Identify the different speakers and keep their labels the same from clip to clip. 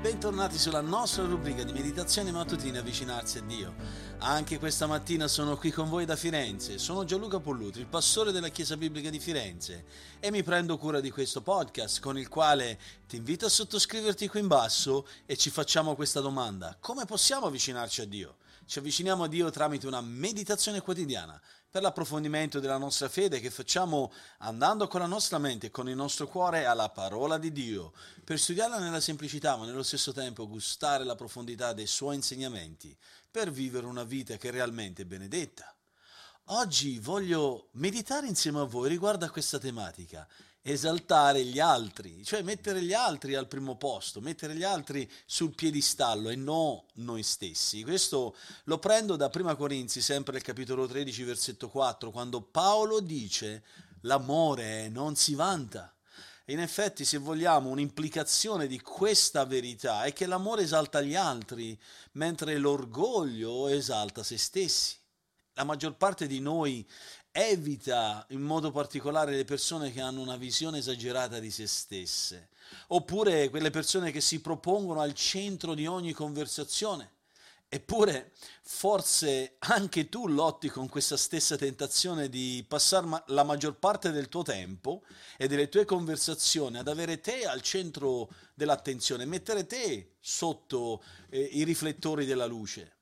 Speaker 1: bentornati sulla nostra rubrica di meditazione mattutina avvicinarsi a Dio. Anche questa mattina sono qui con voi da Firenze, sono Gianluca Pollutri, il pastore della Chiesa Biblica di Firenze e mi prendo cura di questo podcast con il quale ti invito a sottoscriverti qui in basso e ci facciamo questa domanda. Come possiamo avvicinarci a Dio? Ci avviciniamo a Dio tramite una meditazione quotidiana per l'approfondimento della nostra fede che facciamo andando con la nostra mente e con il nostro cuore alla parola di Dio, per studiarla nella semplicità ma nello stesso tempo gustare la profondità dei suoi insegnamenti, per vivere una vita che è realmente benedetta. Oggi voglio meditare insieme a voi riguardo a questa tematica esaltare gli altri, cioè mettere gli altri al primo posto, mettere gli altri sul piedistallo e non noi stessi. Questo lo prendo da Prima Corinzi, sempre il capitolo 13, versetto 4, quando Paolo dice l'amore non si vanta. In effetti, se vogliamo, un'implicazione di questa verità è che l'amore esalta gli altri, mentre l'orgoglio esalta se stessi. La maggior parte di noi evita in modo particolare le persone che hanno una visione esagerata di se stesse, oppure quelle persone che si propongono al centro di ogni conversazione. Eppure forse anche tu lotti con questa stessa tentazione di passare la maggior parte del tuo tempo e delle tue conversazioni ad avere te al centro dell'attenzione, mettere te sotto eh, i riflettori della luce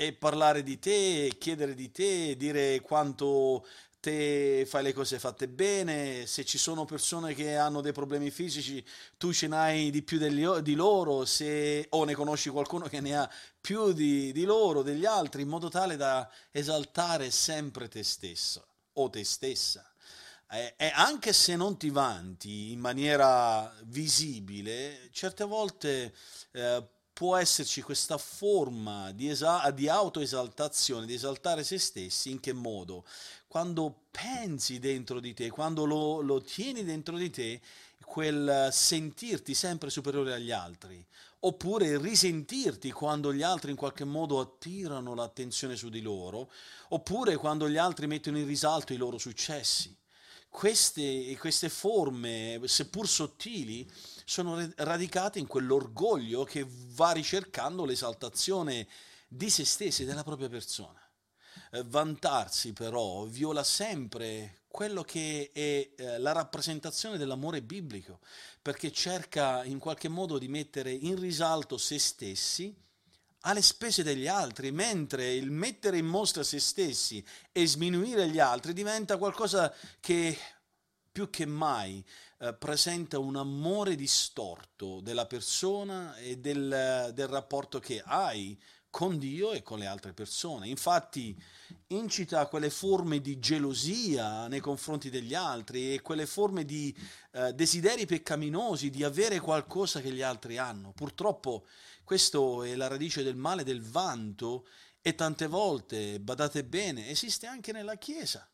Speaker 1: e parlare di te, chiedere di te, dire quanto te fai le cose fatte bene, se ci sono persone che hanno dei problemi fisici, tu ce n'hai di più degli, di loro, se, o ne conosci qualcuno che ne ha più di, di loro, degli altri, in modo tale da esaltare sempre te stesso o te stessa. E anche se non ti vanti in maniera visibile, certe volte eh, può esserci questa forma di, esa- di autoesaltazione, di esaltare se stessi, in che modo? Quando pensi dentro di te, quando lo, lo tieni dentro di te, quel sentirti sempre superiore agli altri, oppure risentirti quando gli altri in qualche modo attirano l'attenzione su di loro, oppure quando gli altri mettono in risalto i loro successi. Queste, queste forme, seppur sottili, sono radicate in quell'orgoglio che va ricercando l'esaltazione di se stessi, della propria persona. Eh, vantarsi però viola sempre quello che è eh, la rappresentazione dell'amore biblico, perché cerca in qualche modo di mettere in risalto se stessi alle spese degli altri, mentre il mettere in mostra se stessi e sminuire gli altri diventa qualcosa che più che mai eh, presenta un amore distorto della persona e del, del rapporto che hai con Dio e con le altre persone. Infatti incita a quelle forme di gelosia nei confronti degli altri e quelle forme di eh, desideri peccaminosi di avere qualcosa che gli altri hanno. Purtroppo questo è la radice del male del vanto e tante volte, badate bene, esiste anche nella Chiesa.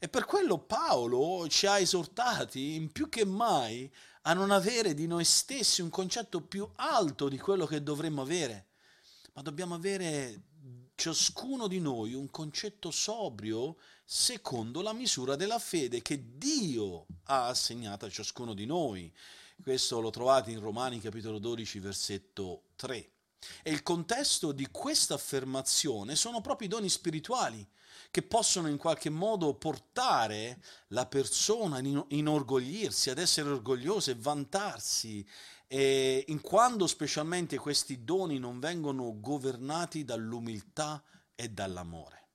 Speaker 1: E per quello Paolo ci ha esortati in più che mai a non avere di noi stessi un concetto più alto di quello che dovremmo avere, ma dobbiamo avere ciascuno di noi un concetto sobrio secondo la misura della fede che Dio ha assegnato a ciascuno di noi. Questo lo trovate in Romani capitolo 12 versetto 3. E il contesto di questa affermazione sono proprio i doni spirituali che possono in qualche modo portare la persona a inorgoglirsi, ad essere orgogliosa e vantarsi, e in quando specialmente questi doni non vengono governati dall'umiltà e dall'amore.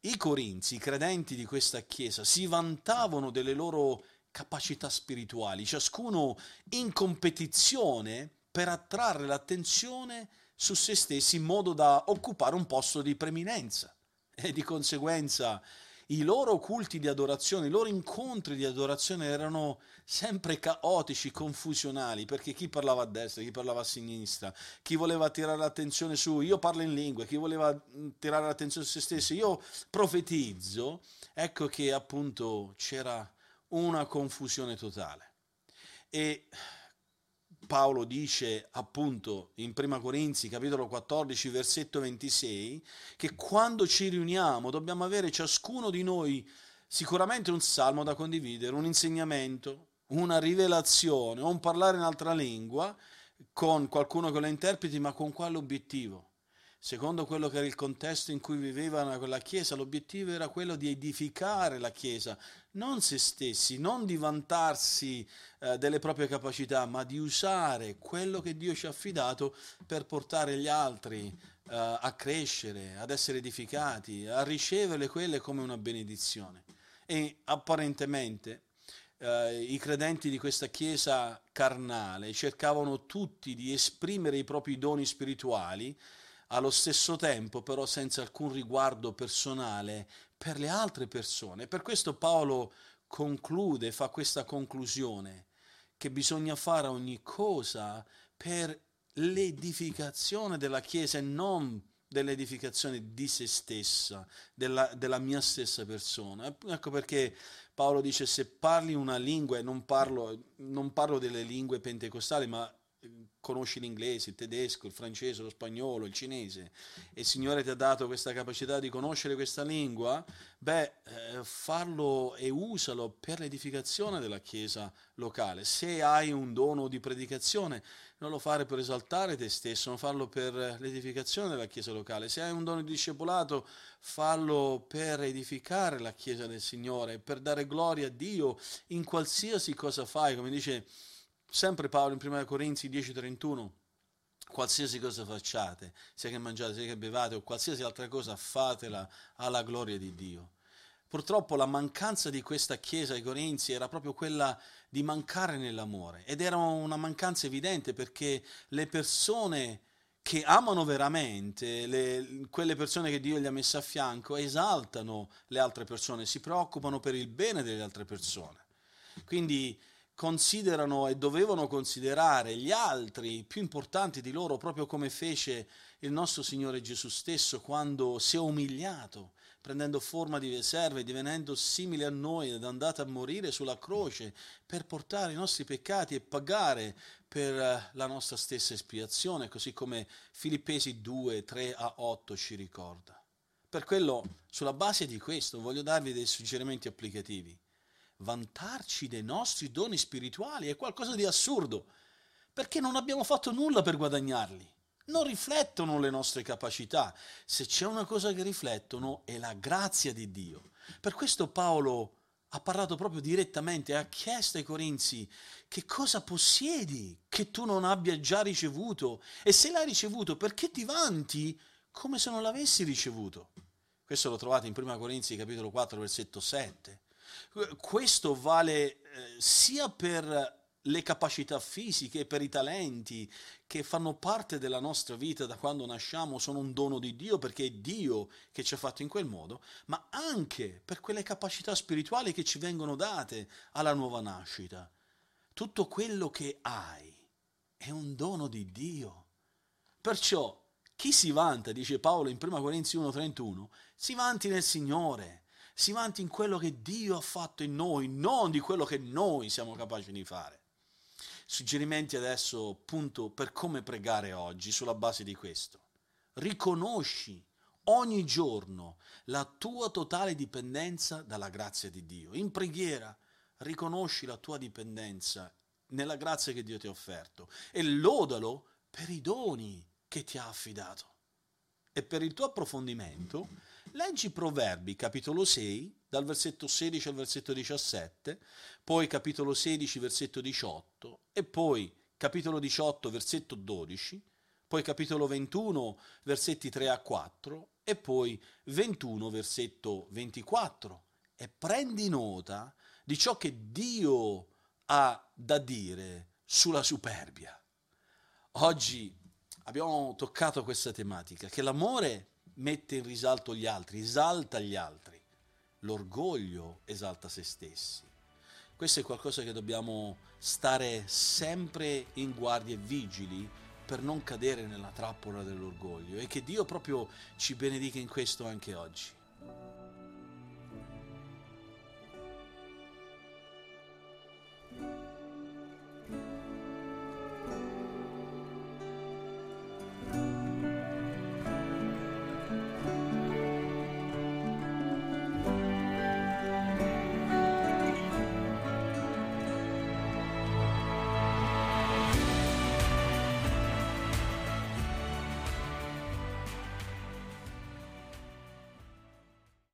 Speaker 1: I corinzi, i credenti di questa chiesa, si vantavano delle loro capacità spirituali, ciascuno in competizione per attrarre l'attenzione su se stessi in modo da occupare un posto di preminenza e di conseguenza i loro culti di adorazione, i loro incontri di adorazione erano sempre caotici, confusionali, perché chi parlava a destra, chi parlava a sinistra, chi voleva tirare l'attenzione su io parlo in lingua, chi voleva mm, tirare l'attenzione su se stesso, io profetizzo, ecco che appunto c'era una confusione totale. E Paolo dice appunto in Prima Corinzi capitolo 14 versetto 26 che quando ci riuniamo dobbiamo avere ciascuno di noi sicuramente un salmo da condividere, un insegnamento, una rivelazione o un parlare in altra lingua, con qualcuno che lo interpreti, ma con quale obiettivo? Secondo quello che era il contesto in cui viveva quella chiesa, l'obiettivo era quello di edificare la chiesa, non se stessi, non di vantarsi eh, delle proprie capacità, ma di usare quello che Dio ci ha affidato per portare gli altri eh, a crescere, ad essere edificati, a ricevere quelle come una benedizione. E apparentemente eh, i credenti di questa chiesa carnale cercavano tutti di esprimere i propri doni spirituali, allo stesso tempo però senza alcun riguardo personale per le altre persone. Per questo Paolo conclude, fa questa conclusione, che bisogna fare ogni cosa per l'edificazione della Chiesa e non dell'edificazione di se stessa, della, della, mia stessa persona. Ecco perché Paolo dice se parli una lingua, e non parlo, non parlo delle lingue pentecostali, ma conosci l'inglese, il tedesco, il francese, lo spagnolo, il cinese e il Signore ti ha dato questa capacità di conoscere questa lingua, beh, eh, farlo e usalo per l'edificazione della Chiesa locale. Se hai un dono di predicazione, non lo fare per esaltare te stesso, non farlo per l'edificazione della Chiesa locale. Se hai un dono di discepolato, fallo per edificare la Chiesa del Signore, per dare gloria a Dio in qualsiasi cosa fai, come dice sempre Paolo in 1 Corinzi 10:31, qualsiasi cosa facciate, sia che mangiate, sia che bevate o qualsiasi altra cosa, fatela alla gloria di Dio. Purtroppo la mancanza di questa chiesa ai Corinzi era proprio quella di mancare nell'amore ed era una mancanza evidente perché le persone che amano veramente, le, quelle persone che Dio gli ha messo a fianco, esaltano le altre persone, si preoccupano per il bene delle altre persone. Quindi considerano e dovevano considerare gli altri più importanti di loro, proprio come fece il nostro Signore Gesù stesso quando si è umiliato, prendendo forma di serve, divenendo simile a noi ed andato a morire sulla croce per portare i nostri peccati e pagare per eh, la nostra stessa espiazione, così come Filippesi 2, 3 a 8 ci ricorda. Per quello, sulla base di questo, voglio darvi dei suggerimenti applicativi vantarci dei nostri doni spirituali è qualcosa di assurdo, perché non abbiamo fatto nulla per guadagnarli. Non riflettono le nostre capacità. Se c'è una cosa che riflettono è la grazia di Dio. Per questo Paolo ha parlato proprio direttamente, ha chiesto ai Corinzi che cosa possiedi che tu non abbia già ricevuto e se l'hai ricevuto perché ti vanti come se non l'avessi ricevuto. Questo lo trovate in 1 Corinzi capitolo 4 versetto 7. Questo vale eh, sia per le capacità fisiche, per i talenti che fanno parte della nostra vita da quando nasciamo, sono un dono di Dio perché è Dio che ci ha fatto in quel modo, ma anche per quelle capacità spirituali che ci vengono date alla nuova nascita. Tutto quello che hai è un dono di Dio. Perciò chi si vanta, dice Paolo in 1 Corinzi 1:31, si vanti nel Signore si vanti in quello che Dio ha fatto in noi, non di quello che noi siamo capaci di fare. Suggerimenti adesso appunto per come pregare oggi sulla base di questo. Riconosci ogni giorno la tua totale dipendenza dalla grazia di Dio. In preghiera riconosci la tua dipendenza nella grazia che Dio ti ha offerto e lodalo per i doni che ti ha affidato. E per il tuo approfondimento Leggi Proverbi, capitolo 6, dal versetto 16 al versetto 17, poi capitolo 16, versetto 18, e poi capitolo 18, versetto 12, poi capitolo 21, versetti 3 a 4, e poi 21, versetto 24. E prendi nota di ciò che Dio ha da dire sulla superbia. Oggi abbiamo toccato questa tematica, che l'amore mette in risalto gli altri, esalta gli altri. L'orgoglio esalta se stessi. Questo è qualcosa che dobbiamo stare sempre in guardia e vigili per non cadere nella trappola dell'orgoglio e che Dio proprio ci benedica in questo anche oggi.